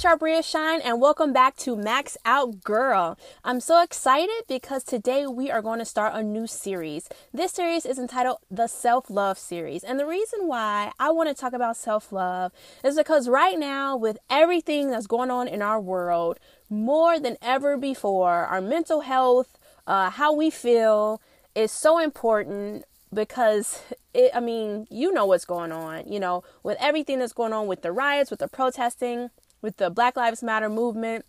is Sharbria Shine, and welcome back to Max Out Girl. I'm so excited because today we are going to start a new series. This series is entitled the Self Love Series, and the reason why I want to talk about self love is because right now, with everything that's going on in our world, more than ever before, our mental health, uh, how we feel, is so important because it, I mean, you know what's going on, you know, with everything that's going on with the riots, with the protesting, with the Black Lives Matter movement,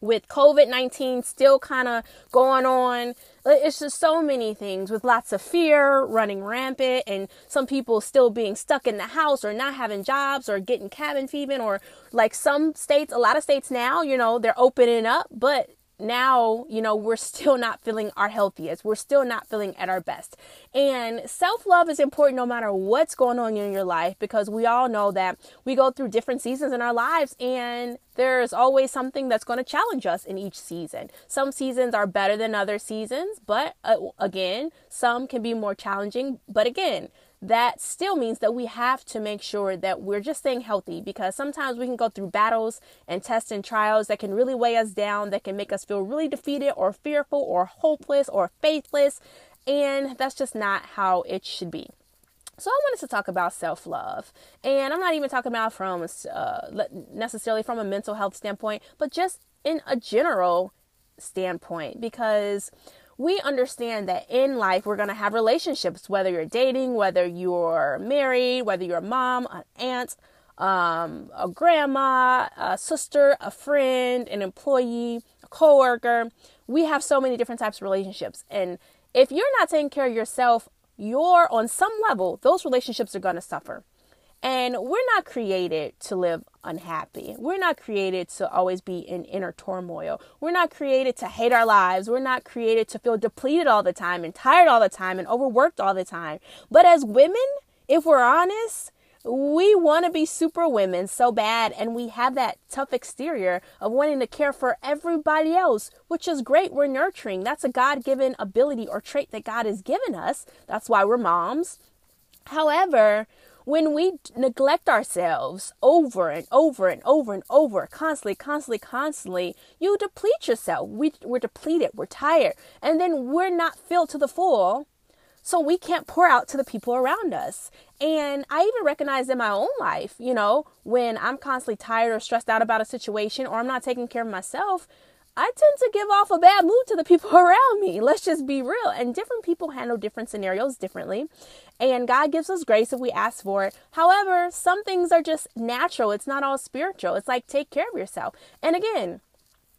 with COVID 19 still kind of going on. It's just so many things with lots of fear running rampant, and some people still being stuck in the house or not having jobs or getting cabin fever, or like some states, a lot of states now, you know, they're opening up, but now, you know, we're still not feeling our healthiest. We're still not feeling at our best. And self love is important no matter what's going on in your life because we all know that we go through different seasons in our lives and there's always something that's going to challenge us in each season. Some seasons are better than other seasons, but uh, again, some can be more challenging. But again, that still means that we have to make sure that we're just staying healthy because sometimes we can go through battles and tests and trials that can really weigh us down, that can make us feel really defeated or fearful or hopeless or faithless. And that's just not how it should be. So I wanted to talk about self love, and I'm not even talking about from uh, necessarily from a mental health standpoint, but just in a general standpoint because we understand that in life we're going to have relationships, whether you're dating, whether you're married, whether you're a mom, an aunt, um, a grandma, a sister, a friend, an employee, a coworker. We have so many different types of relationships. And if you're not taking care of yourself, you're on some level, those relationships are going to suffer. And we're not created to live unhappy. We're not created to always be in inner turmoil. We're not created to hate our lives. We're not created to feel depleted all the time and tired all the time and overworked all the time. But as women, if we're honest, we want to be super women so bad and we have that tough exterior of wanting to care for everybody else which is great we're nurturing that's a god-given ability or trait that god has given us that's why we're moms however when we neglect ourselves over and over and over and over, constantly, constantly, constantly, you deplete yourself. We, we're depleted, we're tired, and then we're not filled to the full. So we can't pour out to the people around us. And I even recognize in my own life, you know, when I'm constantly tired or stressed out about a situation or I'm not taking care of myself, I tend to give off a bad mood to the people around me. Let's just be real. And different people handle different scenarios differently. And God gives us grace if we ask for it. However, some things are just natural. It's not all spiritual. It's like take care of yourself. And again,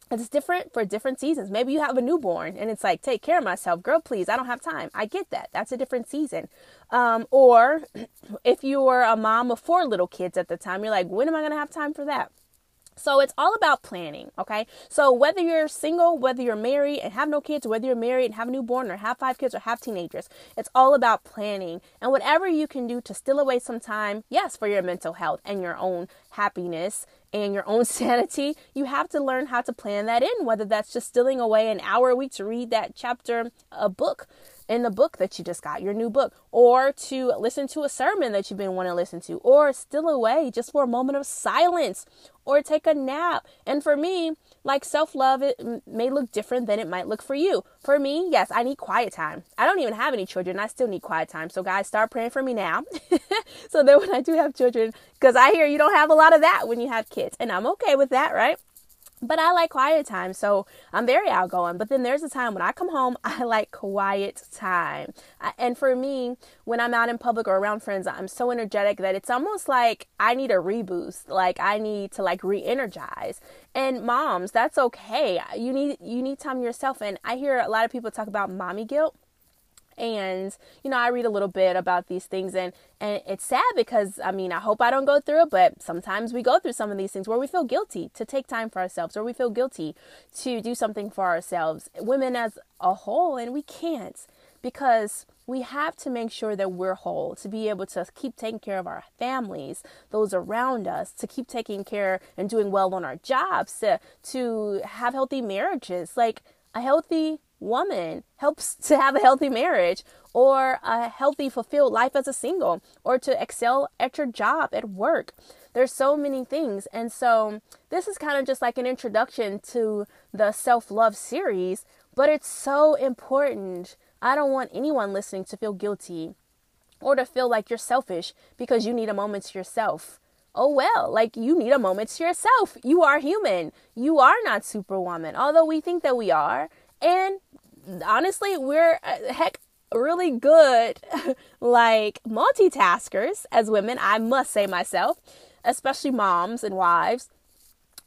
it's different for different seasons. Maybe you have a newborn and it's like, take care of myself. Girl, please, I don't have time. I get that. That's a different season. Um, or if you were a mom of four little kids at the time, you're like, when am I going to have time for that? So it's all about planning, okay? So whether you're single, whether you're married and have no kids, whether you're married and have a newborn or have five kids or have teenagers, it's all about planning and whatever you can do to steal away some time, yes, for your mental health and your own happiness and your own sanity, you have to learn how to plan that in, whether that's just stealing away an hour a week to read that chapter a book in the book that you just got, your new book, or to listen to a sermon that you've been wanting to listen to, or still away just for a moment of silence, or take a nap. And for me, like self love, it may look different than it might look for you. For me, yes, I need quiet time. I don't even have any children. I still need quiet time. So, guys, start praying for me now. so that when I do have children, because I hear you don't have a lot of that when you have kids. And I'm okay with that, right? But I like quiet time, so I'm very outgoing. But then there's a time when I come home, I like quiet time. and for me, when I'm out in public or around friends, I'm so energetic that it's almost like I need a reboost. Like I need to like re-energize. And moms, that's okay. You need you need time yourself. And I hear a lot of people talk about mommy guilt and you know i read a little bit about these things and and it's sad because i mean i hope i don't go through it but sometimes we go through some of these things where we feel guilty to take time for ourselves or we feel guilty to do something for ourselves women as a whole and we can't because we have to make sure that we're whole to be able to keep taking care of our families, those around us, to keep taking care and doing well on our jobs, to, to have healthy marriages. Like a healthy woman helps to have a healthy marriage or a healthy, fulfilled life as a single or to excel at your job at work. There's so many things. And so this is kind of just like an introduction to the self love series, but it's so important. I don't want anyone listening to feel guilty or to feel like you're selfish because you need a moment to yourself. Oh well, like you need a moment to yourself. You are human. You are not superwoman, although we think that we are. And honestly, we're uh, heck really good like multitaskers as women, I must say myself, especially moms and wives.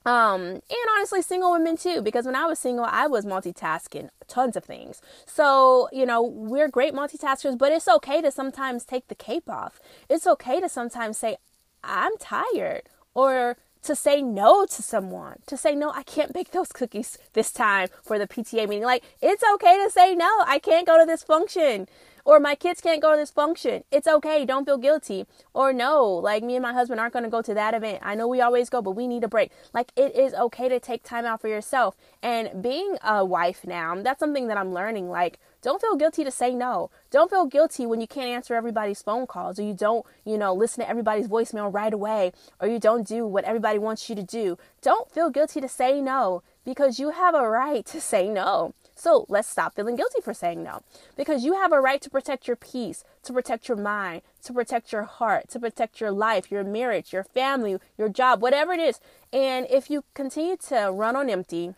Um, and honestly, single women too, because when I was single, I was multitasking tons of things. So, you know, we're great multitaskers, but it's okay to sometimes take the cape off. It's okay to sometimes say, I'm tired, or to say no to someone, to say, no, I can't bake those cookies this time for the PTA meeting. Like, it's okay to say, no, I can't go to this function or my kids can't go to this function. It's okay. Don't feel guilty. Or no, like me and my husband aren't going to go to that event. I know we always go, but we need a break. Like it is okay to take time out for yourself. And being a wife now, that's something that I'm learning. Like, don't feel guilty to say no. Don't feel guilty when you can't answer everybody's phone calls or you don't, you know, listen to everybody's voicemail right away or you don't do what everybody wants you to do. Don't feel guilty to say no because you have a right to say no. So let's stop feeling guilty for saying no because you have a right to protect your peace, to protect your mind, to protect your heart, to protect your life, your marriage, your family, your job, whatever it is. And if you continue to run on empty,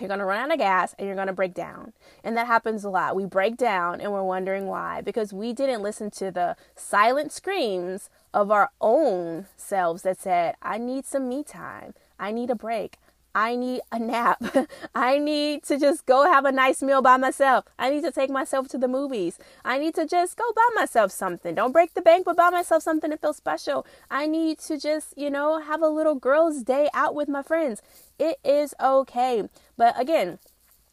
you're going to run out of gas and you're going to break down. And that happens a lot. We break down and we're wondering why because we didn't listen to the silent screams of our own selves that said, I need some me time. I need a break. I need a nap. I need to just go have a nice meal by myself. I need to take myself to the movies. I need to just go buy myself something. Don't break the bank, but buy myself something to feel special. I need to just, you know, have a little girl's day out with my friends. It is okay. But again,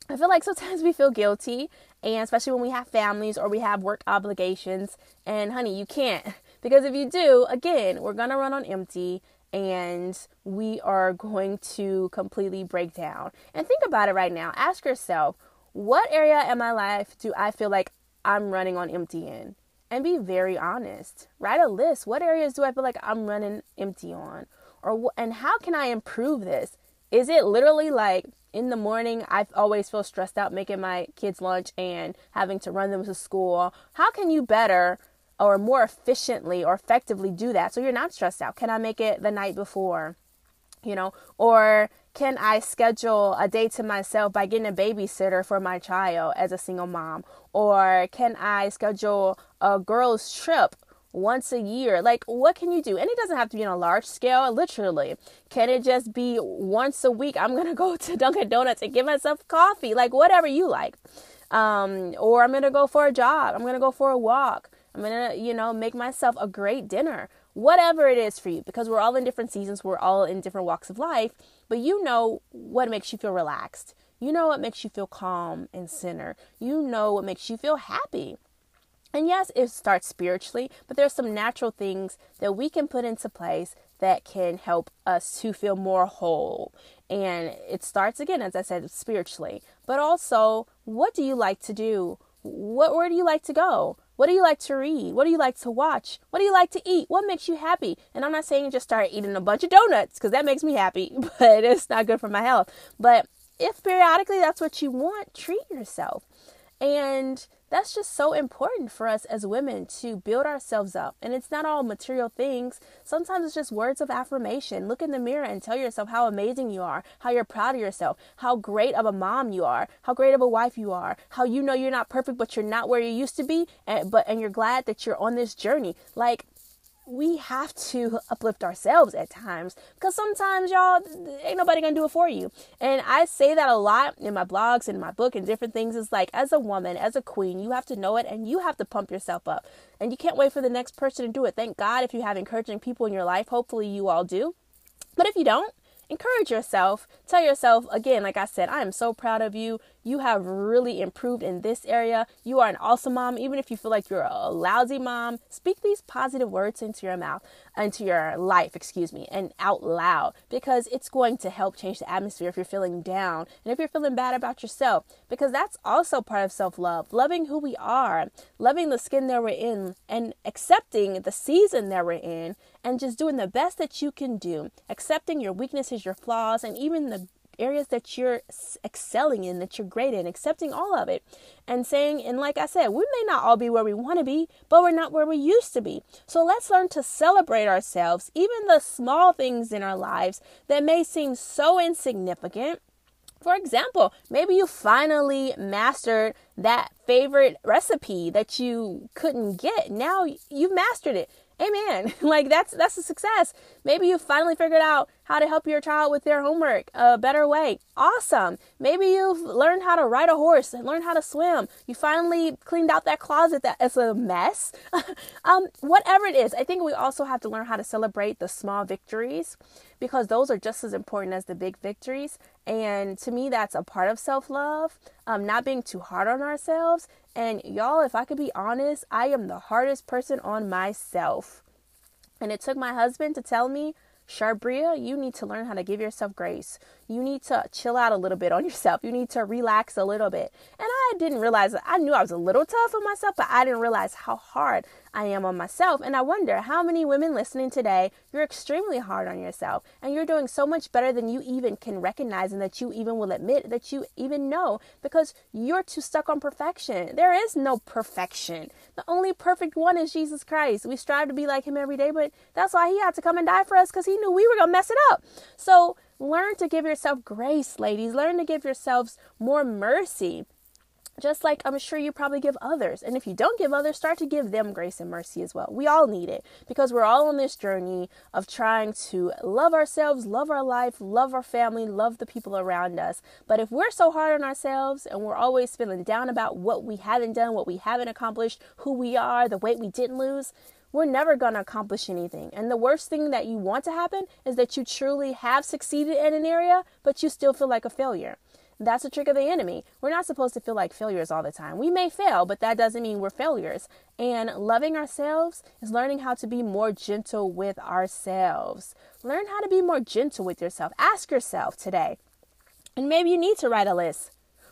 I feel like sometimes we feel guilty, and especially when we have families or we have work obligations. And honey, you can't. Because if you do, again, we're going to run on empty and we are going to completely break down. And think about it right now. Ask yourself, what area in my life do I feel like I'm running on empty in? And be very honest. Write a list. What areas do I feel like I'm running empty on? Or and how can I improve this? Is it literally like in the morning I always feel stressed out making my kids lunch and having to run them to school? How can you better or more efficiently or effectively do that so you're not stressed out? Can I make it the night before? You know, or can I schedule a day to myself by getting a babysitter for my child as a single mom? Or can I schedule a girls' trip once a year? Like, what can you do? And it doesn't have to be on a large scale, literally. Can it just be once a week? I'm to go to Dunkin' Donuts and get myself coffee, like, whatever you like. Um, or I'm to go for a jog, I'm to go for a walk. I'm going to, you know, make myself a great dinner. Whatever it is for you, because we're all in different seasons, we're all in different walks of life, but you know what makes you feel relaxed. You know what makes you feel calm and center. You know what makes you feel happy. And yes, it starts spiritually, but there's some natural things that we can put into place that can help us to feel more whole. And it starts again, as I said, spiritually, but also, what do you like to do? What, where do you like to go? What do you like to read? What do you like to watch? What do you like to eat? What makes you happy? And I'm not saying just start eating a bunch of donuts because that makes me happy, but it's not good for my health. But if periodically that's what you want, treat yourself. And that's just so important for us as women to build ourselves up. And it's not all material things. Sometimes it's just words of affirmation. Look in the mirror and tell yourself how amazing you are, how you're proud of yourself, how great of a mom you are, how great of a wife you are, how you know you're not perfect, but you're not where you used to be, and, but and you're glad that you're on this journey. Like we have to uplift ourselves at times because sometimes y'all ain't nobody gonna do it for you. And i say that a lot in my blogs and my book and different things. Is like as a woman as a queen you have to know it and you have to pump yourself up. And you can't wait for the next person to do it. Thank god if you have encouraging people in your life. Hopefully you all do. But if you don't encourage yourself. Tell yourself, again, like I said, I am so proud of you. You have really improved in this area. You are an awesome mom. Even if you feel like you're a lousy mom, speak these positive words into your mouth, into your life, excuse me, and out loud because it's going to help change the atmosphere if you're feeling down and if you're feeling bad about yourself because that's also part of self love. Loving who we are, loving the skin that we're in, and accepting the season that we're in, and just doing the best that you can do, accepting your weaknesses, your flaws, and even the areas that you're excelling in, that you're great in, accepting all of it and saying, and like I said, we may not all be where we want to be, but we're not where we used to be. So let's learn to celebrate ourselves, even the small things in our lives that may seem so insignificant. For example, maybe you finally mastered that favorite recipe that you couldn't get. Now you've mastered it. Amen. like that's that's a success. Maybe you finally figured out how to help your child with their homework a better way. Awesome. Maybe you've learned how to ride a horse and learn how to swim. You finally cleaned out that closet that is a mess. um, whatever it is, I think we also have to learn how to celebrate the small victories because those are just as important as the big victories. And to me, that's a part of self love, um, not being too hard on ourselves. And y'all, if I could be honest, I am the hardest person on myself. And it took my husband to tell me Sharbria, you need to learn how to give yourself grace. You need to chill out a little bit on yourself. You need to relax a little bit. And I didn't realize I knew I was a little tough on myself, but I didn't realize how hard I am on myself. And I wonder how many women listening today, you're extremely hard on yourself and you're doing so much better than you even can recognize and that you even will admit that you even know because you're too stuck on perfection. There is no perfection. The only perfect one is Jesus Christ. We strive to be like him every day, but that's why he had to come and die for us because he knew we were going to mess it up. So learn to give yourself grace, ladies. Learn to give yourselves more mercy just like I'm sure you probably give others. And if you don't give others, start to give them grace and mercy as well. We all need it because we're all on this journey of trying to love ourselves, love our life, love our family, love the people around us. But if we're so hard on ourselves and we're always feeling down about what we haven't done, what we haven't accomplished, who we are, the weight we didn't lose, we're never going to accomplish anything. And the worst thing that you want to happen is that you truly have succeeded in an area, but you still feel like a failure. That's a trick of the enemy. We're not supposed to feel like failures all the time. We may fail, but that doesn't mean we're failures. And loving ourselves is learning how to be more gentle with ourselves. Learn how to be more gentle with yourself. Ask yourself today, and maybe you need to write a list.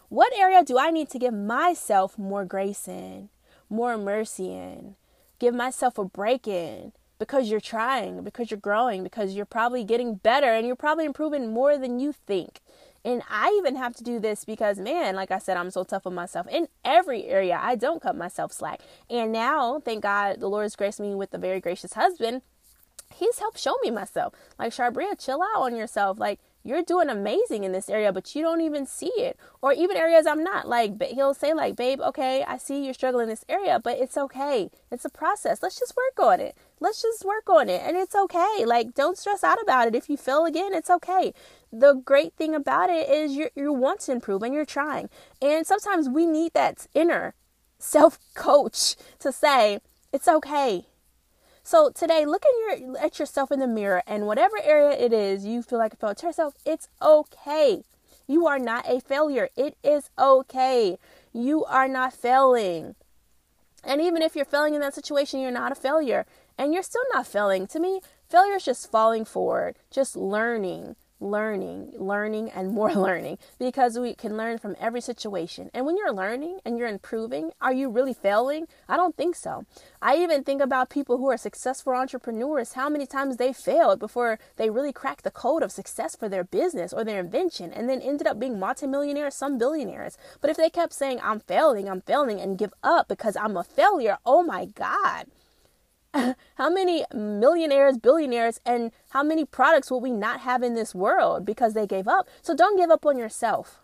What area do I need to give myself more grace in, more mercy in? give myself a break in because you're trying, because you're growing, because you're probably getting better and you're probably improving more than you think. And I even have to do this because, man, like I said, I'm so tough on myself in every area. I don't cut myself slack. And now, thank God, the Lord has graced me with a very gracious husband. He's helped show me myself. Like, Sharbria, chill out on yourself. Like, you're doing amazing in this area, but you don't even see it. Or even areas I'm not. Like he'll say, like, babe, okay, I see you're struggling in this area, but it's okay. It's a process. Let's just work on it. Let's just work on it. And it's okay. Like, don't stress out about it. If you fail again, it's okay. The great thing about it is you you want to improve and you're trying. And sometimes we need that inner self coach to say, it's okay so today, look at your at yourself in the mirror, and whatever area it is you feel like a failure, to yourself it's okay. You are not a failure. It is okay. You are not failing. And even if you're failing in that situation, you're not a failure. And you're still not failing. To me, failure is just falling forward, just learning, learning, learning, and more learning because we can learn from every situation. And when you're learning and you're improving, are you really failing? I don't think so. I even think about people who are successful entrepreneurs, how many times they failed before they really cracked the code of success for their business or their invention and then ended up being multimillionaires, some billionaires. But if they kept saying, I'm failing, I'm failing, and give up because I'm a failure, oh my God how many millionaires, billionaires, and how many products will we not have in this world because they gave up? So don't give up on yourself.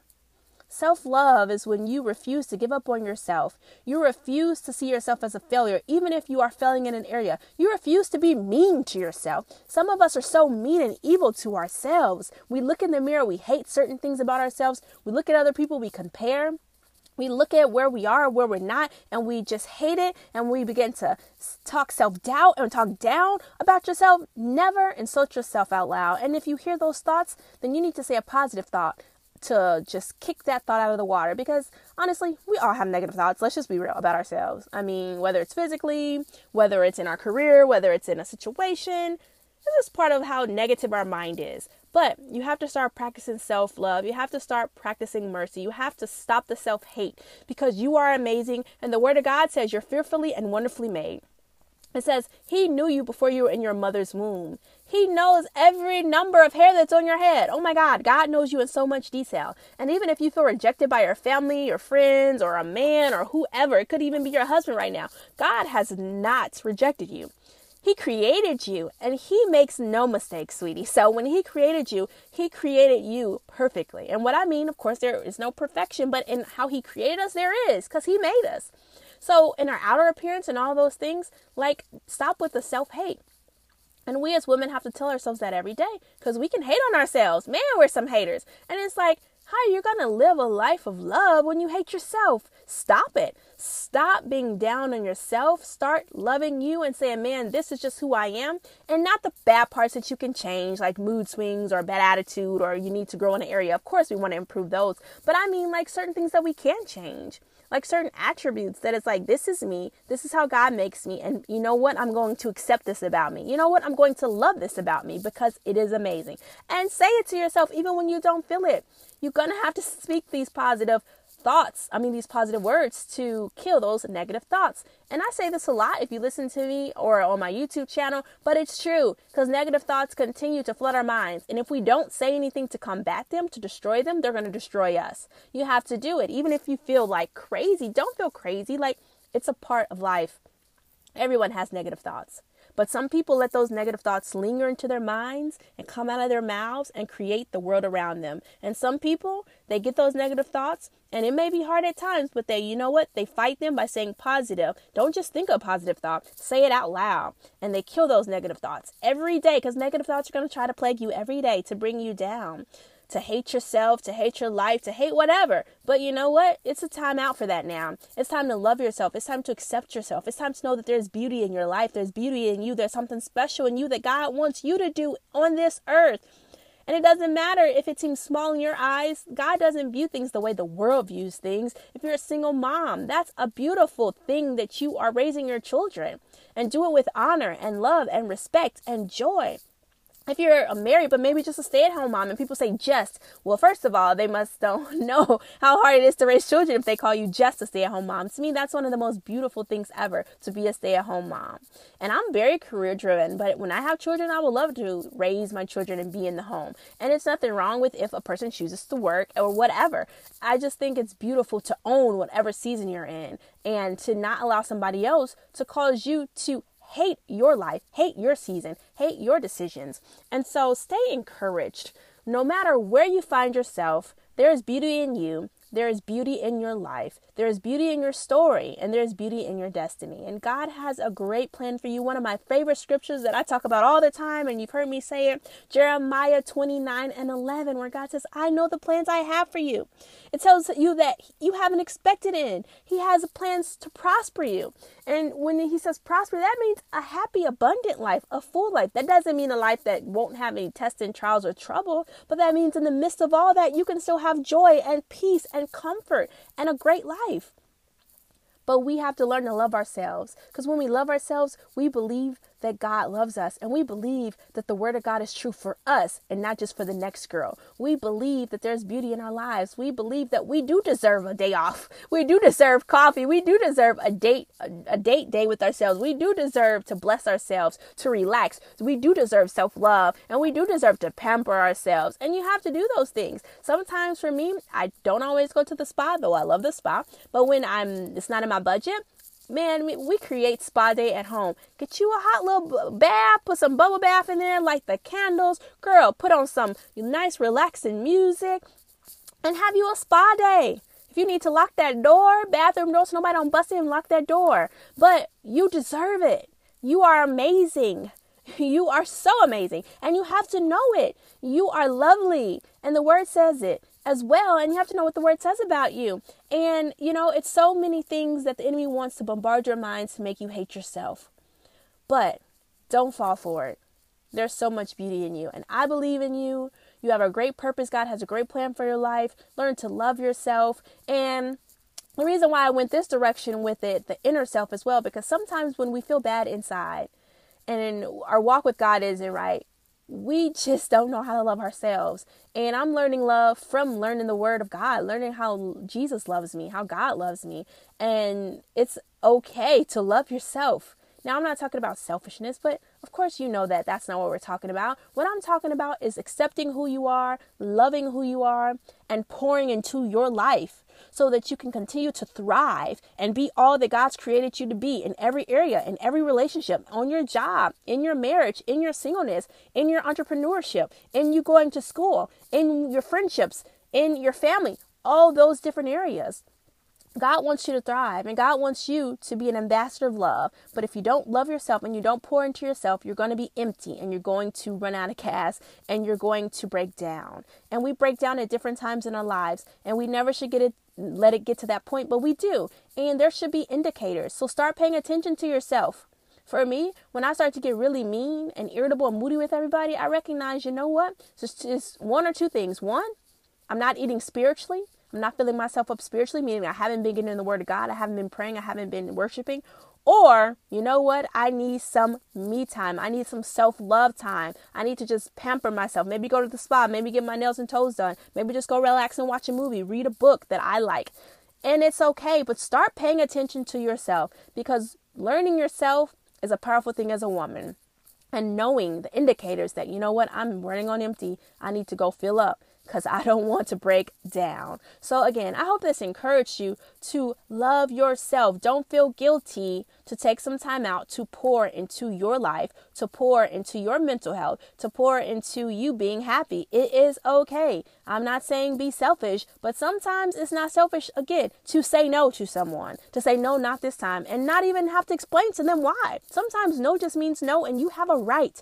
Self love is when you refuse to give up on yourself. You refuse to see yourself as a failure, even if you are failing in an area. You refuse to be mean to yourself. Some of us are so mean and evil to ourselves. We look in the mirror, we hate certain things about ourselves. We look at other people, we compare. We look at where we are, where we're not, and we just hate it, and we begin to talk self doubt and talk down about yourself. Never insult yourself out loud. And if you hear those thoughts, then you need to say a positive thought to just kick that thought out of the water because honestly, we all have negative thoughts. Let's just be real about ourselves. I mean, whether it's physically, whether it's in our career, whether it's in a situation, this is part of how negative our mind is. But you have to start practicing self love. You have to start practicing mercy. You have to stop the self hate because you are amazing. And the Word of God says you're fearfully and wonderfully made. It says, He knew you before you were in your mother's womb. He knows every number of hair that's on your head. Oh my God, God knows you in so much detail. And even if you feel rejected by your family, your friends, or a man, or whoever, it could even be your husband right now, God has not rejected you. He created you and he makes no mistakes, sweetie. So when he created you, he created you perfectly. And what I mean, of course, there is no perfection, but in how he created us, there is because he made us. So in our outer appearance and all those things, like stop with the self hate. And we as women have to tell ourselves that every day because we can hate on ourselves. Man, we're some haters. And it's like, how are you're going to live a life of love when you hate yourself? Stop it. Stop being down on yourself. Start loving you and saying, man, this is just who I am. And not the bad parts that you can change, like mood swings or bad attitude, or you need to grow in an area. Of course, we want to improve those. But I mean, like certain things that we can change like certain attributes that it's like this is me this is how god makes me and you know what i'm going to accept this about me you know what i'm going to love this about me because it is amazing and say it to yourself even when you don't feel it you're going to have to speak these positive thoughts, I mean, these positive words to kill those negative thoughts. And I say this a lot if you listen to me or on my YouTube channel, but it's true because negative thoughts continue to flood our minds. And if we don't say anything to combat them, to destroy them, they're going to destroy us. You have to do it. Even if you feel like crazy, don't feel crazy. Like it's a part of life. Everyone has negative thoughts. But some people let those negative thoughts linger into their minds and come out of their mouths and create the world around them. And some people, they get those negative thoughts and it may be hard at times, but they, you know what? They fight them by saying positive. Don't just think a positive thought, say it out loud. And they kill those negative thoughts every day because negative thoughts are going to try to plague you every day to bring you down to hate yourself, to hate your life, to hate whatever. But you know what? It's a time out for that now. It's time to love yourself. It's time to accept yourself. It's time to know that there's beauty in your life. There's beauty in you. There's something special in you that God wants you to do on this earth. And it doesn't matter if it seems small in your eyes. God doesn't view things the way the world views things. If you're a single mom, that's a beautiful thing that you are raising your children and do it with honor and love and respect and joy if you're a married but maybe just a stay-at-home mom and people say just well first of all they must don't know how hard it is to raise children if they call you just a stay-at-home mom. To me that's one of the most beautiful things ever to be a stay-at-home mom. And i'm very career driven but when i have children i would love to raise my children and be in the home. And it's nothing wrong with if a person chooses to work or whatever. I just think it's beautiful to own whatever season you're in and to not allow somebody else to cause you to hate your life, hate your season, hate your decisions. And so stay encouraged. No matter where you find yourself, there is beauty in you. There is beauty in your life. There is beauty in your story and there is beauty in your destiny. And God has a great plan for you. One of my favorite scriptures that I talk about all the time, and you've heard me say it Jeremiah 29 and 11, where God says, I know the plans I have for you. It tells you that you have an expected end. He has plans to prosper you. And when He says prosper, that means a happy, abundant life, a full life. That doesn't mean a life that won't have any tests and trials or trouble, but that means in the midst of all that, you can still have joy and peace and comfort and a great life. But we have to learn to love ourselves because when we love ourselves, we believe that God loves us and we believe that the word of God is true for us and not just for the next girl. We believe that there's beauty in our lives. We believe that we do deserve a day off. We do deserve coffee. We do deserve a date a, date day with ourselves. We do deserve to bless ourselves, to relax. We do deserve self-love and we do deserve to pamper ourselves. And you have to do those things. Sometimes for me, I don't always go to the spa, though I love the spa, but when I'm it's not in my budget, man, we create spa day at home. Get you a hot little bath, put some bubble bath in there, light the candles. Girl, put on some nice relaxing music and have you a spa day. If you need to lock that door, bathroom door, so nobody don't bust in and lock that door. But you deserve it. You are amazing. You are so amazing. And you have to know it. You are lovely. And the word says it. As well and you have to know what the word says about you. And you know it's so many things that the enemy wants to bombard your minds to make you hate yourself. But don't fall for it. There's so much beauty in you and i believe in you. You have a great purpose. God has a great plan for your life. Learn to love yourself. And the reason why i went this direction with it the inner self as well because sometimes when we feel bad inside and our walk with god isn't right we just don't know how to love ourselves. And I'm learning love from learning the word of God, learning how Jesus loves me, how God loves me. And it's okay to love yourself. Now, I'm not talking about selfishness, but of course, you know that that's not what we're talking about. What I'm talking about is accepting who you are, loving who you are, and pouring into your life so that you can continue to thrive and be all that God's created you to be in every area, in every relationship, on your job, in your marriage, in your singleness, in your entrepreneurship, in you going to school, in your friendships, in your family, all those different areas. God wants you to thrive and God wants you to be an ambassador of love. But if you don't love yourself and you don't pour into yourself, you're going to be empty and you're going to run out of gas and you're going to break down. And we break down at different times in our lives and we never should get it let it get to that point, but we do. And there should be indicators. So start paying attention to yourself. For me, when I start to get really mean and irritable and moody with everybody, I recognize, you know what? It's just one or two things. One, I'm not eating spiritually. I'm not filling myself up spiritually, meaning I haven't been getting in the Word of God, I haven't been praying, I haven't been worshiping. Or, you know what? I need some me time. I need some self love time. I need to just pamper myself. Maybe go to the spa. Maybe get my nails and toes done. Maybe just go relax and watch a movie, read a book that I like. And it's okay, but start paying attention to yourself because learning yourself is a powerful thing as a woman. And knowing the indicators that, you know what, I'm running on empty, I need to go fill up because I don't want to break down. So, again, I hope this encouraged you to love yourself. Don't feel guilty to take some time out to pour into your life, to pour into your mental health, to pour into you being happy. It is okay. I'm not saying be selfish, but sometimes it's not selfish, again, to say no to someone, to say no, not this time, and not even have to explain to them why. Sometimes no just means no, and you have a right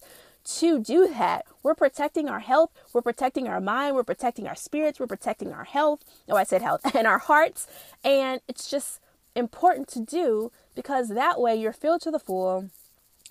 to do that. We're protecting our health, we're protecting our mind, we're protecting our spirits, we're protecting our health. Oh, I said health, and our hearts. And it's just important to do because that way you're filled to the full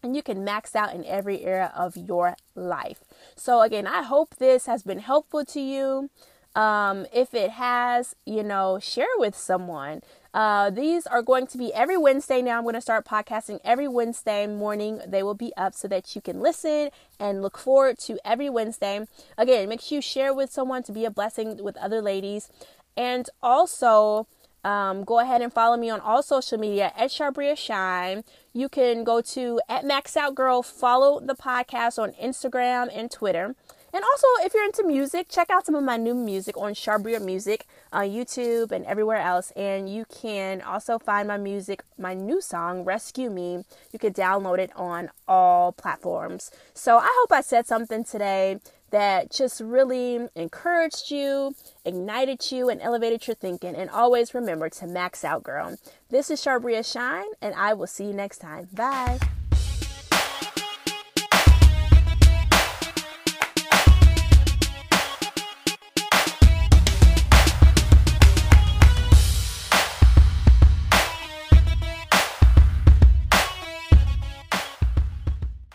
and you can max out in every area of your life. So, again, I hope this has been helpful to you. Um, if it has, you know, share with someone. Uh, these are going to be every Wednesday now. I'm going to start podcasting every Wednesday morning. They will be up so that you can listen and look forward to every Wednesday. Again, make sure you share with someone to be a blessing with other ladies. And also, um, go ahead and follow me on all social media at Sharbria Shine. You can go to at Max Out Girl, follow the podcast on Instagram and Twitter. And also, if you're into music, check out some of my new music on Sharbria Music on YouTube and everywhere else. And you can also find my music, my new song, Rescue Me. You can download it on all platforms. So I hope I said something today that just really encouraged you, ignited you, and elevated your thinking. And always remember to max out, girl. This is Sharbria Shine, and I will see you next time. Bye.